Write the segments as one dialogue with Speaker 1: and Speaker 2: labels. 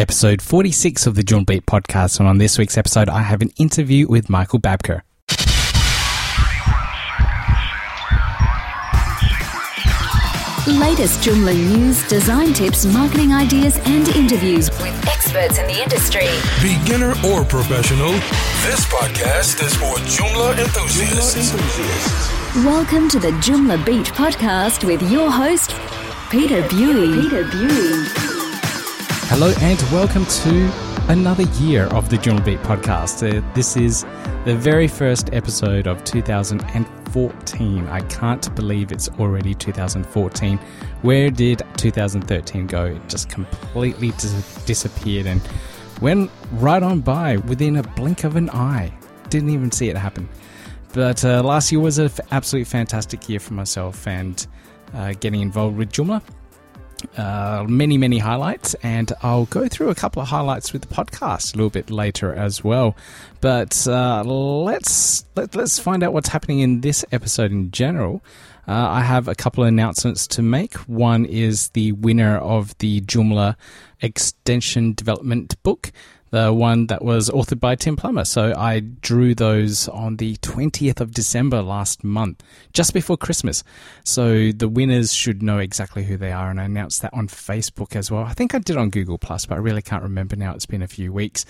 Speaker 1: episode 46 of the Joomla Beat podcast. And on this week's episode, I have an interview with Michael Babker.
Speaker 2: Latest Joomla news, design tips, marketing ideas, and interviews with experts in the industry.
Speaker 3: Beginner or professional, this podcast is for Joomla enthusiasts.
Speaker 2: Welcome to the Joomla Beat podcast with your host, Peter Bui. Peter Bui.
Speaker 1: Hello and welcome to another year of the Joomla Beat podcast. Uh, this is the very first episode of 2014. I can't believe it's already 2014. Where did 2013 go? It just completely dis- disappeared and went right on by within a blink of an eye. Didn't even see it happen. But uh, last year was an f- absolutely fantastic year for myself and uh, getting involved with Joomla uh, many, many highlights, and I'll go through a couple of highlights with the podcast a little bit later as well. But uh, let's let, let's find out what's happening in this episode in general. Uh, I have a couple of announcements to make. One is the winner of the Joomla Extension Development Book the one that was authored by Tim Plummer. So I drew those on the 20th of December last month, just before Christmas. So the winners should know exactly who they are, and I announced that on Facebook as well. I think I did on Google Plus, but I really can't remember now. It's been a few weeks,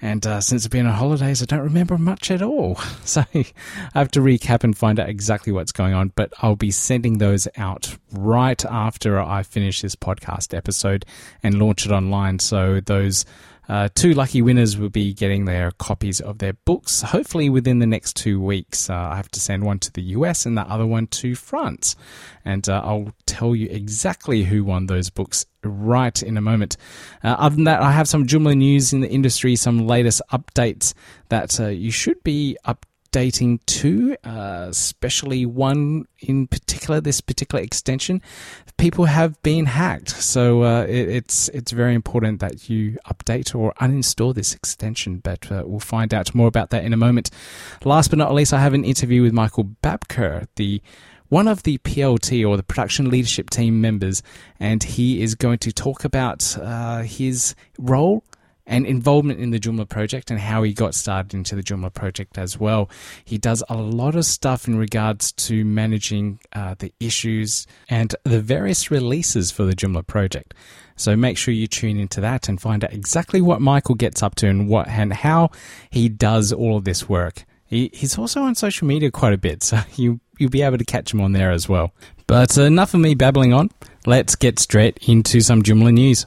Speaker 1: and uh, since I've been on holidays, I don't remember much at all. So I have to recap and find out exactly what's going on. But I'll be sending those out right after I finish this podcast episode and launch it online. So those uh, two lucky winners will be getting their copies of their books, hopefully within the next two weeks. Uh, I have to send one to the US and the other one to France. And uh, I'll tell you exactly who won those books right in a moment. Uh, other than that, I have some Joomla news in the industry, some latest updates that uh, you should be up updating to, uh, especially one in particular, this particular extension, people have been hacked. So uh, it, it's it's very important that you update or uninstall this extension. But uh, we'll find out more about that in a moment. Last but not least, I have an interview with Michael Babker, the one of the PLT or the production leadership team members, and he is going to talk about uh, his role and involvement in the Joomla project and how he got started into the Joomla project as well. He does a lot of stuff in regards to managing uh, the issues and the various releases for the Joomla project. So make sure you tune into that and find out exactly what Michael gets up to and what and how he does all of this work. He, he's also on social media quite a bit, so you you'll be able to catch him on there as well. But enough of me babbling on. Let's get straight into some Joomla news.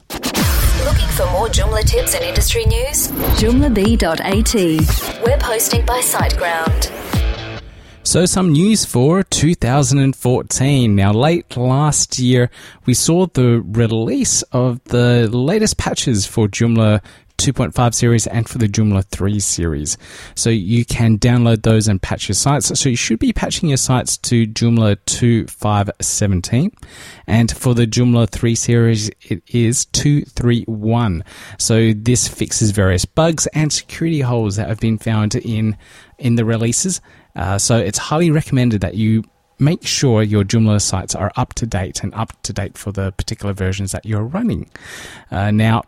Speaker 2: For more Joomla tips and industry news, joomla.at. Web hosting by SiteGround.
Speaker 1: So, some news for 2014. Now, late last year, we saw the release of the latest patches for Joomla 2.5 series and for the Joomla 3 series. So you can download those and patch your sites. So you should be patching your sites to Joomla 2.5.17. And for the Joomla 3 series, it is 2.3.1. So this fixes various bugs and security holes that have been found in, in the releases. Uh, so it's highly recommended that you make sure your Joomla sites are up to date and up to date for the particular versions that you're running. Uh, now,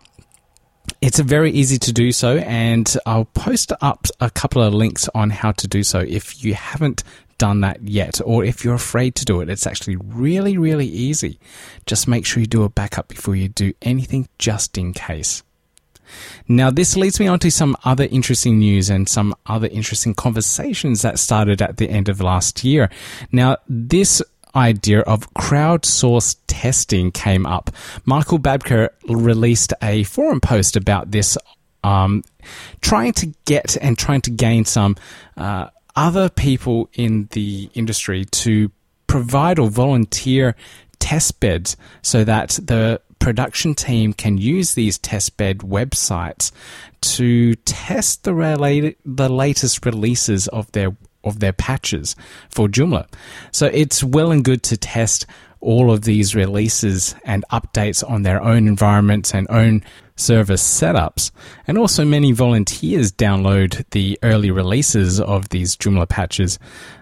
Speaker 1: it's very easy to do so, and I'll post up a couple of links on how to do so if you haven't done that yet, or if you're afraid to do it. It's actually really, really easy. Just make sure you do a backup before you do anything, just in case. Now, this leads me on to some other interesting news and some other interesting conversations that started at the end of last year. Now, this idea of crowdsourced testing came up. Michael Babker released a forum post about this, um, trying to get and trying to gain some uh, other people in the industry to provide or volunteer test beds so that the production team can use these test bed websites to test the, related, the latest releases of their of their patches for Joomla. So it's well and good to test all of these releases and updates on their own environments and own service setups. And also, many volunteers download the early releases of these Joomla patches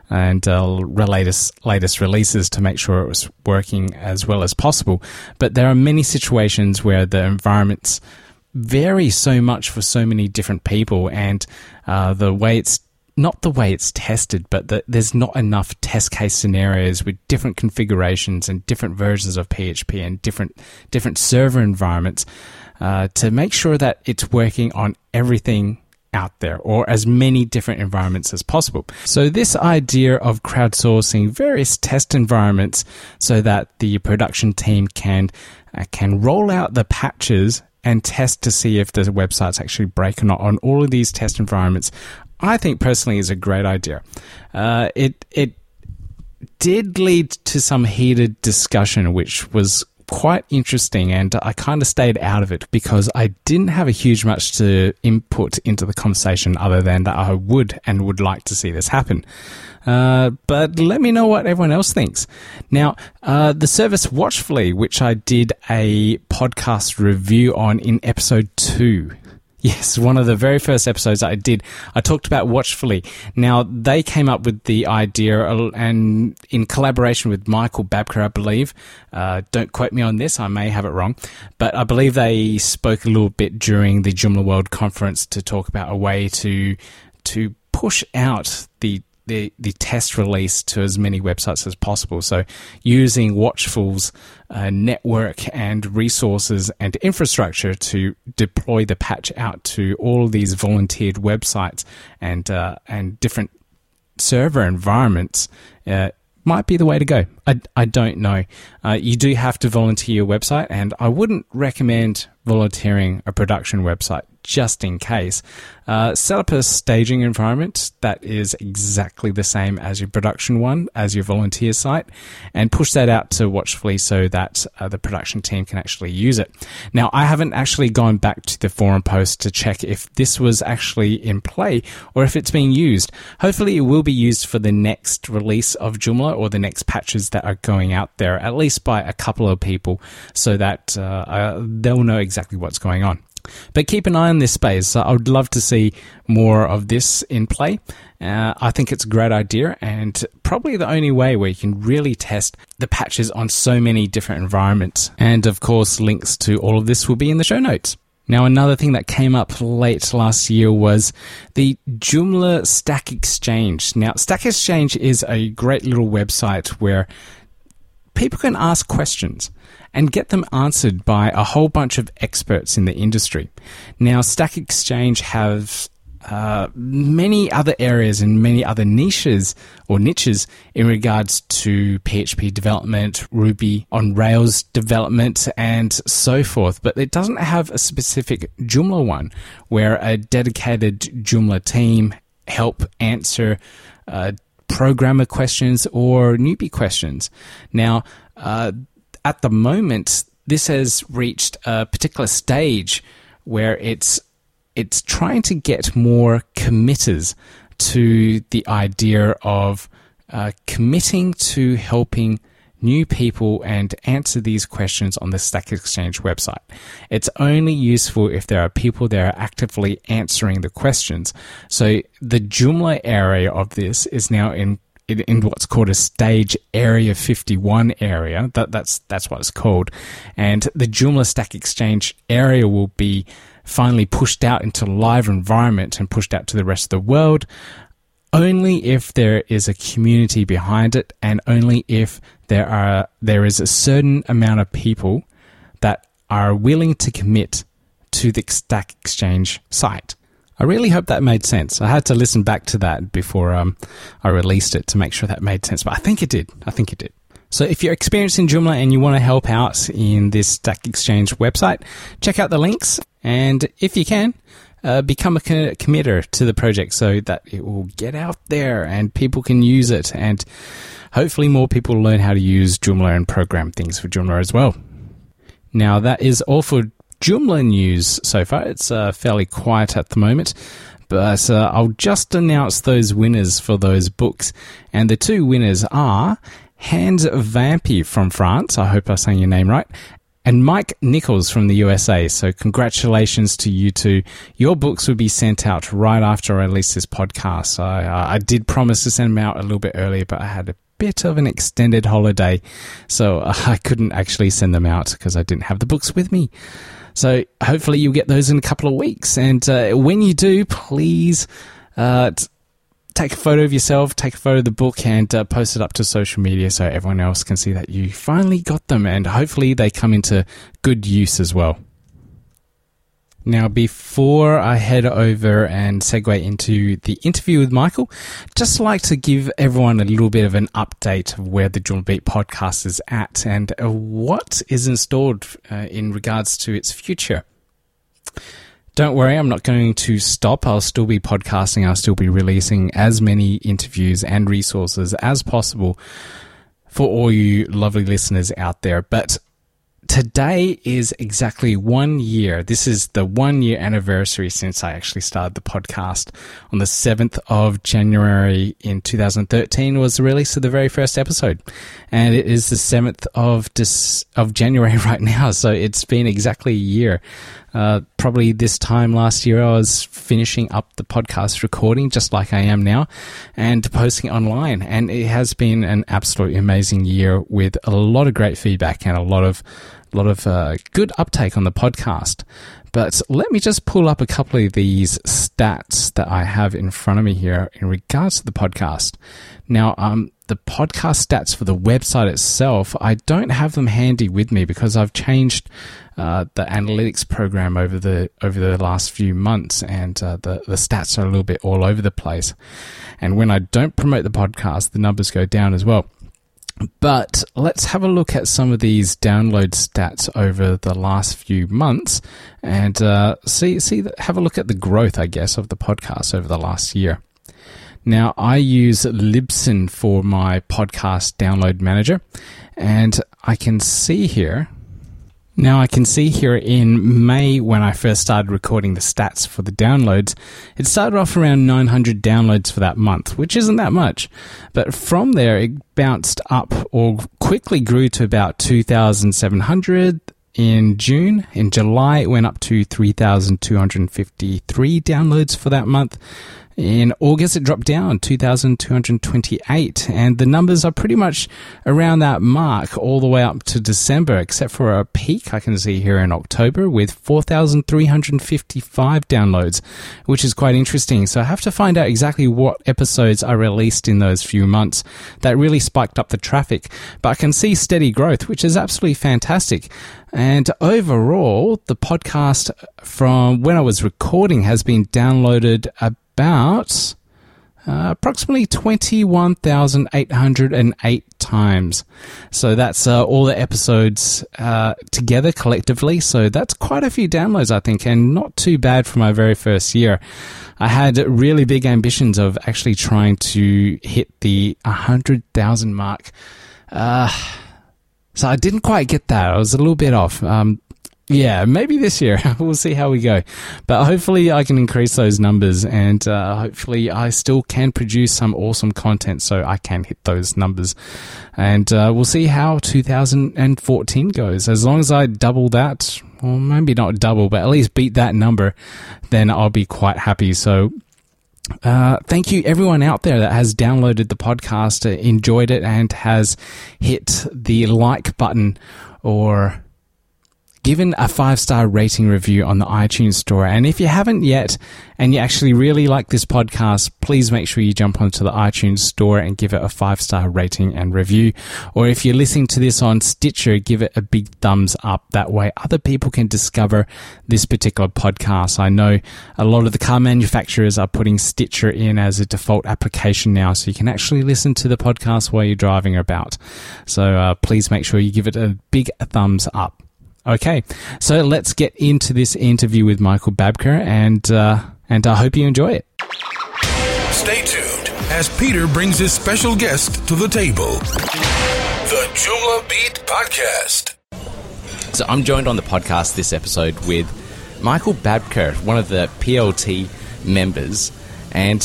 Speaker 1: and uh, latest latest releases to make sure it was working as well as possible. But there are many situations where the environments vary so much for so many different people, and uh, the way it's not the way it's tested, but that there's not enough test case scenarios with different configurations and different versions of PHP and different different server environments uh, to make sure that it's working on everything out there or as many different environments as possible. So this idea of crowdsourcing various test environments so that the production team can uh, can roll out the patches and test to see if the website's actually break or not on all of these test environments I think personally is a great idea. Uh, it it did lead to some heated discussion, which was quite interesting, and I kind of stayed out of it because I didn't have a huge much to input into the conversation other than that I would and would like to see this happen. Uh, but let me know what everyone else thinks. Now, uh, the service Watchfully, which I did a podcast review on in episode two, Yes, one of the very first episodes I did, I talked about Watchfully. Now, they came up with the idea and in collaboration with Michael Babker, I believe. Uh, don't quote me on this, I may have it wrong. But I believe they spoke a little bit during the Joomla World Conference to talk about a way to, to push out the the, the test release to as many websites as possible. So using Watchful's uh, network and resources and infrastructure to deploy the patch out to all these volunteered websites and uh, and different server environments uh, might be the way to go. I, I don't know. Uh, you do have to volunteer your website, and I wouldn't recommend volunteering a production website just in case. Uh, set up a staging environment that is exactly the same as your production one, as your volunteer site, and push that out to Watchfully so that uh, the production team can actually use it. Now, I haven't actually gone back to the forum post to check if this was actually in play or if it's being used. Hopefully, it will be used for the next release of Joomla or the next patches that are going out there, at least by a couple of people, so that uh, they'll know exactly what's going on. But keep an eye on this space. I would love to see more of this in play. Uh, I think it's a great idea and probably the only way where you can really test the patches on so many different environments. And of course, links to all of this will be in the show notes. Now, another thing that came up late last year was the Joomla Stack Exchange. Now, Stack Exchange is a great little website where people can ask questions and get them answered by a whole bunch of experts in the industry. Now, Stack Exchange have uh, many other areas and many other niches or niches in regards to PHP development, Ruby on Rails development, and so forth. But it doesn't have a specific Joomla one where a dedicated Joomla team help answer uh, programmer questions or newbie questions. Now, uh, at the moment, this has reached a particular stage where it's it's trying to get more committers to the idea of uh, committing to helping new people and answer these questions on the Stack Exchange website. It's only useful if there are people that are actively answering the questions. So the Joomla area of this is now in in what's called a stage area 51 area. That, that's, that's what it's called. And the Joomla Stack Exchange area will be finally pushed out into live environment and pushed out to the rest of the world only if there is a community behind it and only if there are there is a certain amount of people that are willing to commit to the Stack Exchange site. I really hope that made sense. I had to listen back to that before um, I released it to make sure that made sense, but I think it did. I think it did. So if you're experiencing Joomla and you want to help out in this Stack Exchange website, check out the links, and if you can, uh, become a committer to the project so that it will get out there and people can use it, and hopefully more people learn how to use Joomla and program things for Joomla as well. Now that is all for Joomla news so far. It's uh, fairly quiet at the moment, but uh, I'll just announce those winners for those books. And the two winners are Hans Vampy from France. I hope I'm saying your name right. And Mike Nichols from the USA. So, congratulations to you two. Your books will be sent out right after I release this podcast. I, I did promise to send them out a little bit earlier, but I had a bit of an extended holiday, so I couldn't actually send them out because I didn't have the books with me. So hopefully you'll get those in a couple of weeks. And uh, when you do, please uh, t- take a photo of yourself, take a photo of the book, and uh, post it up to social media so everyone else can see that you finally got them. And hopefully they come into good use as well. Now, before I head over and segue into the interview with Michael, just like to give everyone a little bit of an update of where the Joomla Beat podcast is at and uh, what is installed uh, in regards to its future. Don't worry, I'm not going to stop. I'll still be podcasting. I'll still be releasing as many interviews and resources as possible for all you lovely listeners out there. But today is exactly one year. This is the one year anniversary since I actually started the podcast. On the 7th of January in 2013 was the release of the very first episode. And it is the 7th of, Dis- of January right now. So it's been exactly a year. Uh, probably this time last year, I was finishing up the podcast recording just like I am now and posting online. And it has been an absolutely amazing year with a lot of great feedback and a lot of, lot of uh, good uptake on the podcast. But let me just pull up a couple of these stats that I have in front of me here in regards to the podcast. Now, um, the podcast stats for the website itself, I don't have them handy with me because I've changed uh, the analytics program over the over the last few months, and uh, the the stats are a little bit all over the place. And when I don't promote the podcast, the numbers go down as well. But let's have a look at some of these download stats over the last few months, and uh, see see have a look at the growth, I guess, of the podcast over the last year. Now, I use Libsyn for my podcast download manager, and I can see here now I can see here in May when I first started recording the stats for the downloads, it started off around 900 downloads for that month, which isn't that much. But from there it bounced up or quickly grew to about 2,700 in June. In July it went up to 3,253 downloads for that month. In August, it dropped down 2,228, and the numbers are pretty much around that mark all the way up to December, except for a peak I can see here in October with 4,355 downloads, which is quite interesting. So I have to find out exactly what episodes are released in those few months that really spiked up the traffic. But I can see steady growth, which is absolutely fantastic. And overall, the podcast from when I was recording has been downloaded about uh, approximately 21,808 times. So that's uh, all the episodes uh, together collectively. So that's quite a few downloads, I think, and not too bad for my very first year. I had really big ambitions of actually trying to hit the 100,000 mark. Uh, so I didn't quite get that. I was a little bit off. Um, yeah, maybe this year. we'll see how we go. But hopefully, I can increase those numbers and uh, hopefully, I still can produce some awesome content so I can hit those numbers. And uh, we'll see how 2014 goes. As long as I double that, or maybe not double, but at least beat that number, then I'll be quite happy. So, uh, thank you everyone out there that has downloaded the podcast, enjoyed it, and has hit the like button or given a five star rating review on the iTunes store. And if you haven't yet, and you actually really like this podcast, please make sure you jump onto the iTunes store and give it a five star rating and review. Or if you're listening to this on Stitcher, give it a big thumbs up. That way other people can discover this particular podcast. I know a lot of the car manufacturers are putting Stitcher in as a default application now, so you can actually listen to the podcast while you're driving about. So uh, please make sure you give it a big thumbs up. Okay, so let's get into this interview with Michael Babker, and uh, and I hope you enjoy it.
Speaker 3: Stay tuned as Peter brings his special guest to the table. The Joomla Beat Podcast.
Speaker 1: So I'm joined on the podcast this episode with Michael Babker, one of the PLT members, and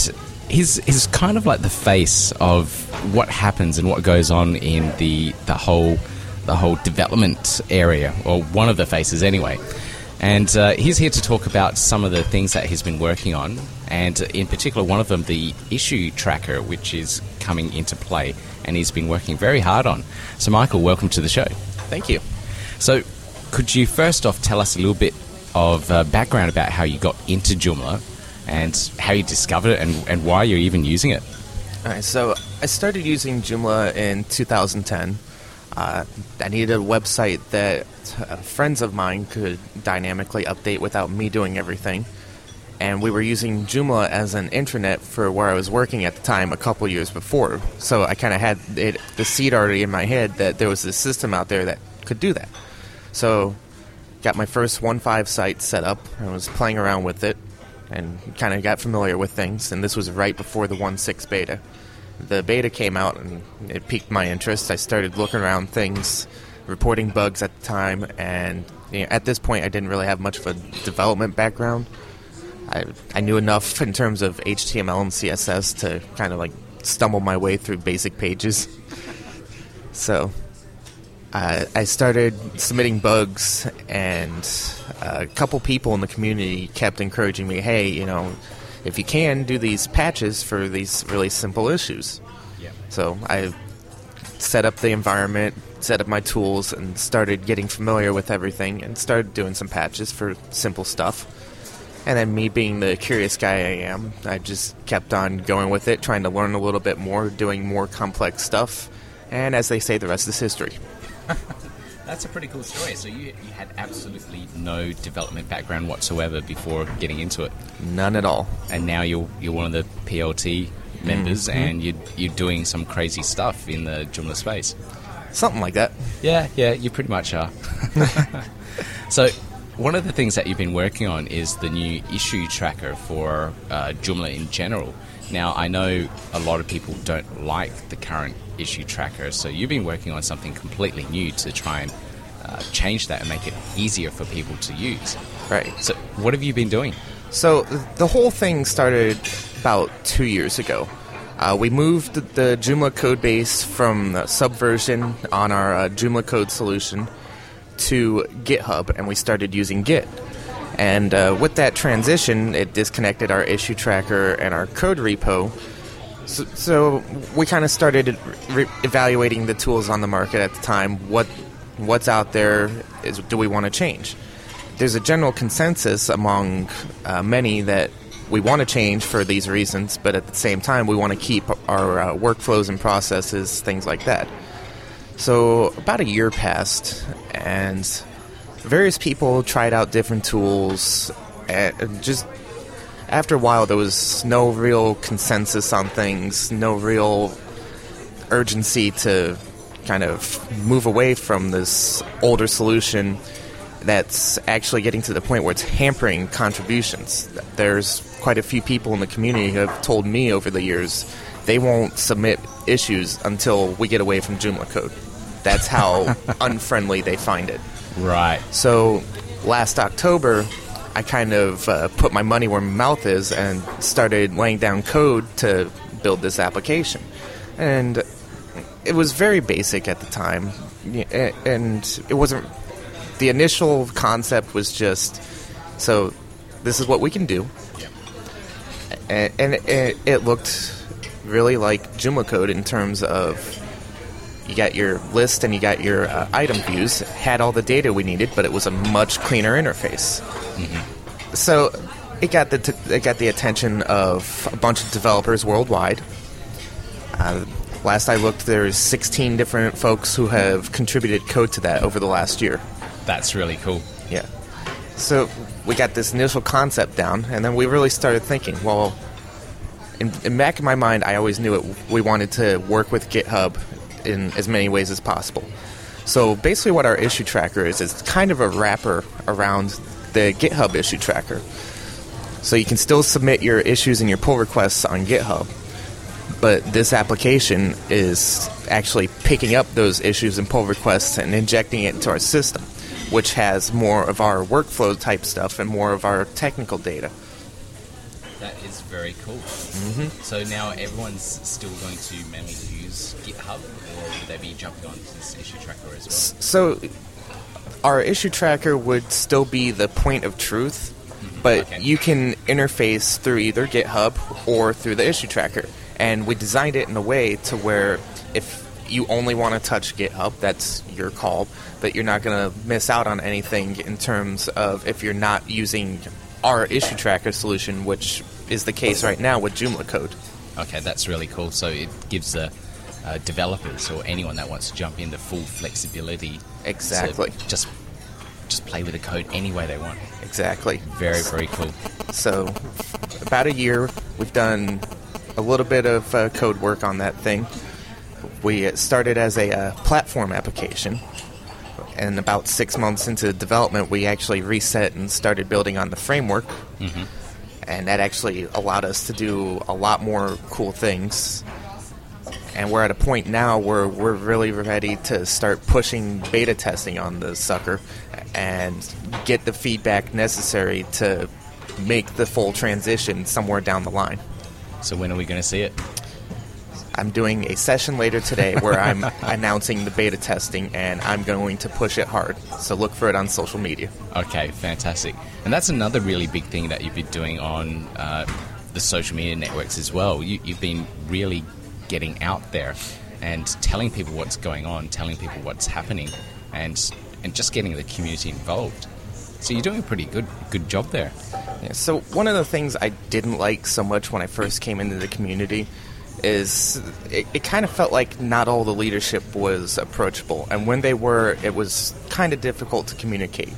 Speaker 1: he's he's kind of like the face of what happens and what goes on in the the whole the whole development area, or one of the faces anyway. And uh, he's here to talk about some of the things that he's been working on, and in particular, one of them, the issue tracker, which is coming into play, and he's been working very hard on. So, Michael, welcome to the show.
Speaker 4: Thank you.
Speaker 1: So,
Speaker 5: could you first off tell us a little bit of uh, background about how you got into Joomla and how you discovered it and, and why you're even using it?
Speaker 4: All right, so I started using Joomla in 2010. Uh, I needed a website that uh, friends of mine could dynamically update without me doing everything. And we were using Joomla as an intranet for where I was working at the time a couple years before. So I kind of had it, the seed already in my head that there was this system out there that could do that. So got my first 1.5 site set up and was playing around with it and kind of got familiar with things. And this was right before the 1.6 beta. The beta came out and it piqued my interest. I started looking around things, reporting bugs at the time, and you know, at this point, I didn't really have much of a development background. I, I knew enough in terms of HTML and CSS to kind of like stumble my way through basic pages. So uh, I started submitting bugs, and a couple people in the community kept encouraging me, "Hey, you know, if you can, do these patches for these really simple issues."
Speaker 5: Yeah.
Speaker 4: So I set up the environment, set up my tools, and started getting familiar with everything, and started doing some patches for simple stuff. And then me being the curious guy I am, I just kept on going with it, trying to learn a little bit more, doing more complex stuff. And as they say, the rest is history.
Speaker 5: That's a pretty cool story. So you, you had absolutely no development background whatsoever before getting into it,
Speaker 4: None at all.
Speaker 5: and now you're you're one of the PLT members, and you you're doing some crazy stuff in the Joomla space.
Speaker 4: Something like that.
Speaker 5: Yeah, yeah, you pretty much are. so, one of the things that you've been working on is the new issue tracker for uh, Joomla in general. Now, I know a lot of people don't like the current issue tracker, so you've been working on something completely new to try and uh, change that and make it easier for people to use.
Speaker 4: Right.
Speaker 5: So, what have you been doing?
Speaker 4: So the whole thing started about two years ago. Uh, we moved the Joomla code base from the Subversion on our uh, Joomla code solution to GitHub, and we started using Git. And uh, with that transition, it disconnected our issue tracker and our code repo. So, so we kind of started re- evaluating the tools on the market at the time. What what's out there is do we want to change? There's a general consensus among uh, many that we want to change for these reasons, but at the same time, we want to keep our uh, workflows and processes, things like that. So about a year passed, and various people tried out different tools, and just after a while, there was no real consensus on things, no real urgency to kind of move away from this older solution that's actually getting to the point where it's hampering contributions. There's quite a few people in the community who have told me over the years they won't submit issues until we get away from Joomla code. That's how unfriendly they find it.
Speaker 5: Right.
Speaker 4: So last October, I kind of uh, put my money where my mouth is and started laying down code to build this application. And it was very basic at the time, and it wasn't. The initial concept was just so this is what we can do, and it, it looked really like Joomla code in terms of you got your list and you got your uh, item views, had all the data we needed, but it was a much cleaner interface. So it got the t- it got the attention of a bunch of developers worldwide. Uh, last I looked, there's 16 different folks who have contributed code to that over the last year.
Speaker 5: That's really cool.
Speaker 4: Yeah. So we got this initial concept down, and then we really started thinking. Well, in, in back in my mind, I always knew it. We wanted to work with GitHub in as many ways as possible. So basically, what our issue tracker is is kind of a wrapper around the GitHub issue tracker. So you can still submit your issues and your pull requests on GitHub, but this application is actually picking up those issues and pull requests and injecting it into our system, which has more of our workflow type stuff and more of our technical data.
Speaker 5: Very cool. Mm-hmm. So now everyone's still going to mainly use GitHub, or will they be jumping onto this issue tracker as well?
Speaker 4: So our issue tracker would still be the point of truth, but
Speaker 5: Okay.
Speaker 4: you can interface through either GitHub or through the issue tracker. And we designed it in a way to where if you only want to touch GitHub, that's your call, but you're not going to miss out on anything in terms of if you're not using our issue tracker solution, which is the case right now with Joomla code.
Speaker 5: Okay, that's really cool. So it gives the uh, developers or anyone that wants to jump in the full flexibility.
Speaker 4: Exactly.
Speaker 5: just just play with the code any way they want.
Speaker 4: Exactly.
Speaker 5: Very very cool.
Speaker 4: So, about a year, we've done a little bit of uh, code work on that thing. We started as a uh, platform application, and about six months into development, we actually reset and started building on the framework. And that actually allowed us to do a lot more cool things. And we're at a point now where we're really ready to start pushing beta testing on the sucker and get the feedback necessary to make the full transition somewhere down the line.
Speaker 5: So when are we going to see it?
Speaker 4: I'm doing a session later today where I'm announcing the beta testing and I'm going to push it hard. So look for it on social media.
Speaker 5: Okay, fantastic. And that's another really big thing that you've been doing on uh, the social media networks as well. You, you've been really getting out there and telling people what's going on, telling people what's happening, and and just getting the community involved. So you're doing a pretty good good job there.
Speaker 4: Yeah, so one of the things I didn't like so much when I first came into the community is it, it kind of felt like not all the leadership was approachable, and when they were, it was kind of difficult to communicate.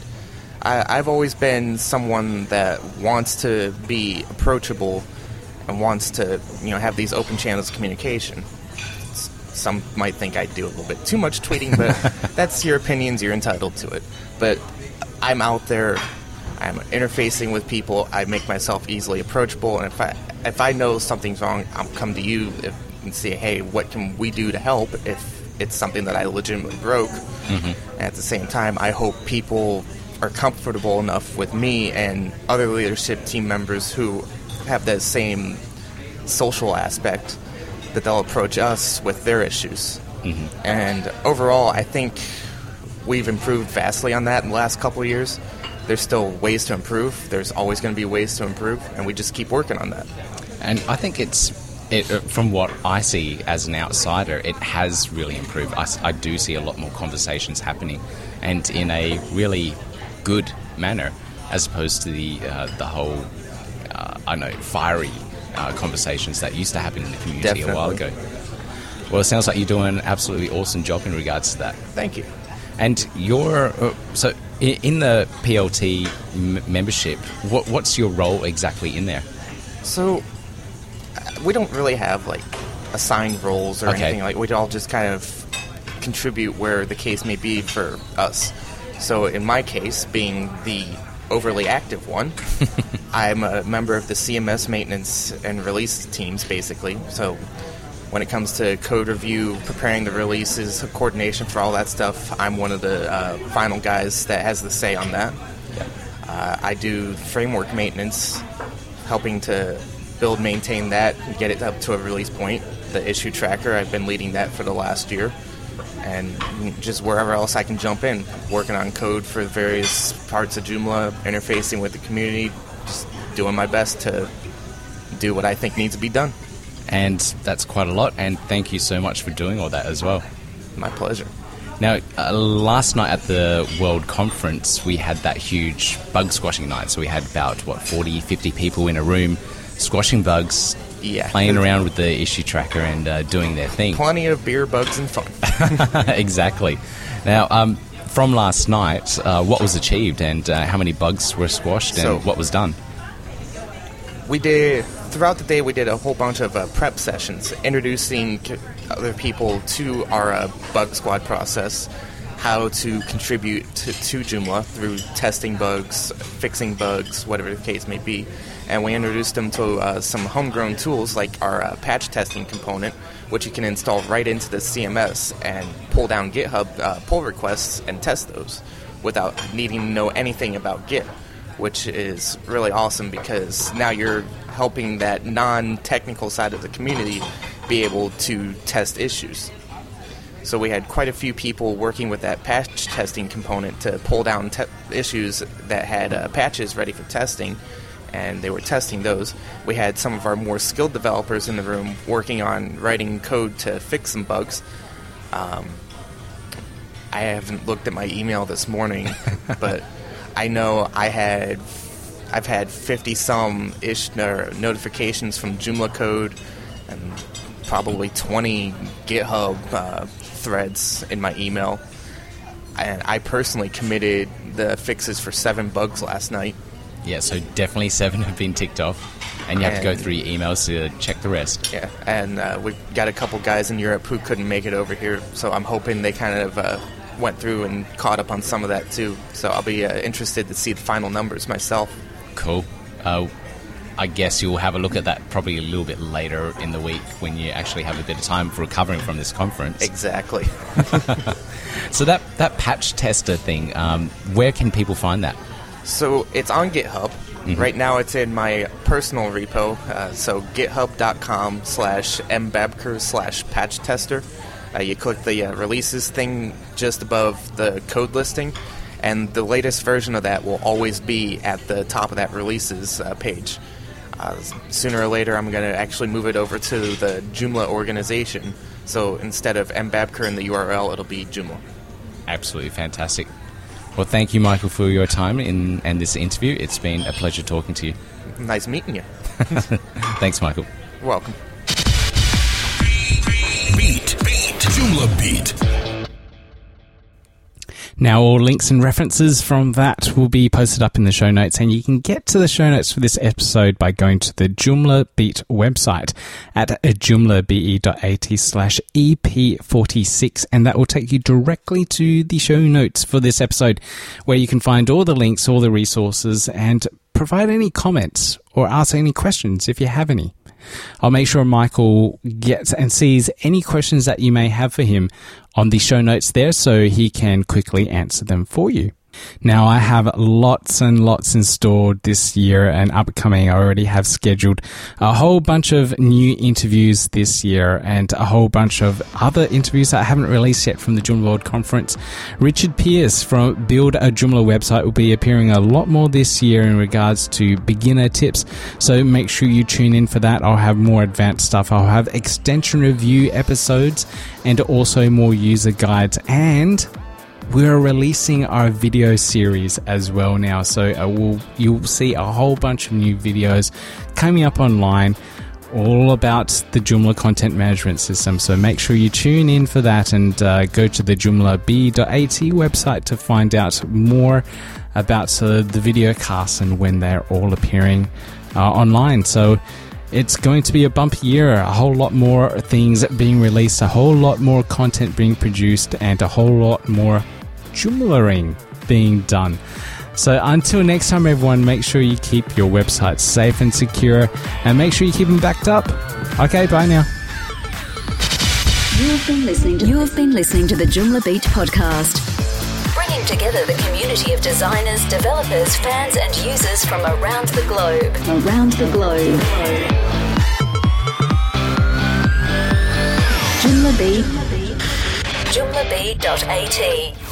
Speaker 4: I, I've always been someone that wants to be approachable and wants to, you know, have these open channels of communication. S- Some might think I do a little bit too much tweeting, but that's your opinions. You're entitled to it. But I'm out there. I'm interfacing with people. I make myself easily approachable, and if I if I know something's wrong, I'll come to you if, and say, "Hey, what can we do to help?" If it's something that I legitimately broke. Mm-hmm. And at the same time, I hope people are comfortable enough with me and other leadership team members who have that same social aspect that they'll approach us with their issues. Mm-hmm. And overall, I think we've improved vastly on that in the last couple of years. There's still ways to improve. There's always going to be ways to improve, and we just keep working on that.
Speaker 5: And I think it's, it, uh, from what I see as an outsider, it has really improved. I do see a lot more conversations happening, and in a really good manner, as opposed to the uh, the whole, uh, I know, fiery uh, conversations that used to happen in the community a while ago. Well, it sounds like you're doing an absolutely awesome job in regards to that.
Speaker 4: Thank you.
Speaker 5: And your uh, so in the PLT membership, what, what's your role exactly in there?
Speaker 4: So uh, we don't really have like assigned roles or
Speaker 5: Okay.
Speaker 4: anything like. We all just kind of contribute where the case may be for us. So in my case, being the overly active one, I'm a member of the CMS maintenance and release teams, basically. So when it comes to code review, preparing the releases, coordination for all that stuff, I'm one of the uh, final guys that has the say on that. Uh, I do framework maintenance, helping to build, maintain that, and get it up to a release point. The issue tracker, I've been leading that for the last year. And just wherever else I can jump in, working on code for various parts of Joomla, interfacing with the community, just doing my best to do what I think needs to be done.
Speaker 5: And that's quite a lot. And thank you so much for doing all that as well.
Speaker 4: My pleasure.
Speaker 5: Now, uh, last night at the World Conference, we had that huge bug squashing night. So we had about, what, 40, 50 people in a room squashing bugs,
Speaker 4: Yeah.
Speaker 5: playing around with the issue tracker and uh, doing their thing.
Speaker 4: Plenty of beer, bugs, and fun.
Speaker 5: exactly. Now, um, from last night, uh, what was achieved and uh, how many bugs were squashed and
Speaker 4: So-
Speaker 5: what was done?
Speaker 4: we did throughout the day we did a whole bunch of uh, prep sessions introducing other people to our uh, bug squad process how to contribute to, to joomla through testing bugs fixing bugs whatever the case may be. And we introduced them to uh, some homegrown tools like our uh, patch testing component which you can install right into the cms and pull down github uh, pull requests and test those without needing to know anything about git which is really awesome because now you're helping that non-technical side of the community be able to test issues. So we had quite a few people working with that patch testing component to pull down te- issues that had uh, patches ready for testing, and they were testing those. We had some of our more skilled developers in the room working on writing code to fix some bugs. Um, I haven't looked at my email this morning, but I know I had I've had 50 some ish notifications from Joomla code and probably 20 GitHub uh, threads in my email. And I personally committed the fixes for seven bugs last night.
Speaker 1: Yeah, so definitely seven have been ticked off, and you have and, to go through your emails to check the rest.
Speaker 4: Yeah, and uh, we got a couple guys in Europe who couldn't make it over here, so I'm hoping they kind of uh, went through and caught up on some of that too. So I'll be uh, interested to see the final numbers myself.
Speaker 1: Cool. Uh, I guess you'll have a look at that probably a little bit later in the week when you actually have a bit of time for recovering from this conference.
Speaker 4: Exactly.
Speaker 1: so that that patch tester thing, um, where can people find that?
Speaker 4: So it's on GitHub. Mm-hmm. Right now, it's in my personal repo. Uh, so github.com slash mbabker slash patch tester. Uh, you click the uh, releases thing just above the code listing, and the latest version of that will always be at the top of that releases uh, page. Uh, sooner or later, I'm going to actually move it over to the Joomla organization. So instead of mbabker in the URL, it'll be Joomla.
Speaker 1: Absolutely fantastic. Well, thank you, Michael, for your time in and this interview. It's been a pleasure talking to you.
Speaker 4: Nice meeting you.
Speaker 1: Thanks, Michael.
Speaker 4: welcome.
Speaker 3: Beat, beat, Joomla beat.
Speaker 1: Now, all links and references from that will be posted up in the show notes, and you can get to the show notes for this episode by going to the Joomla Beat website at joomlabe.at slash EP46, and that will take you directly to the show notes for this episode, where you can find all the links, all the resources, and provide any comments or ask any questions if you have any. I'll make sure Michael gets and sees any questions that you may have for him on the show notes there so he can quickly answer them for you. Now, I have lots and lots installed this year and upcoming. I already have scheduled a whole bunch of new interviews this year and a whole bunch of other interviews that I haven't released yet from the Joomla World Conference. Richard Pierce from Build a Joomla website will be appearing a lot more this year in regards to beginner tips. So make sure you tune in for that. I'll have more advanced stuff. I'll have extension review episodes and also more user guides and we're releasing our video series as well now, so uh, we'll, you'll see a whole bunch of new videos coming up online all about the Joomla content management system. So make sure you tune in for that and uh, go to the joomlabe.at website to find out more about uh, the video casts and when they're all appearing uh, online. So it's going to be a bumpy year, a whole lot more things being released, a whole lot more content being produced, and a whole lot more Joomlaing being done. So until next time, everyone, make sure you keep your website safe and secure and make sure you keep them backed up. Okay, bye now.
Speaker 2: You have been listening to, you have been listening to the Joomla Beat podcast, bringing together the community of designers, developers, fans, and users from around the globe. Around the globe. Joomla Beat. Joomla.at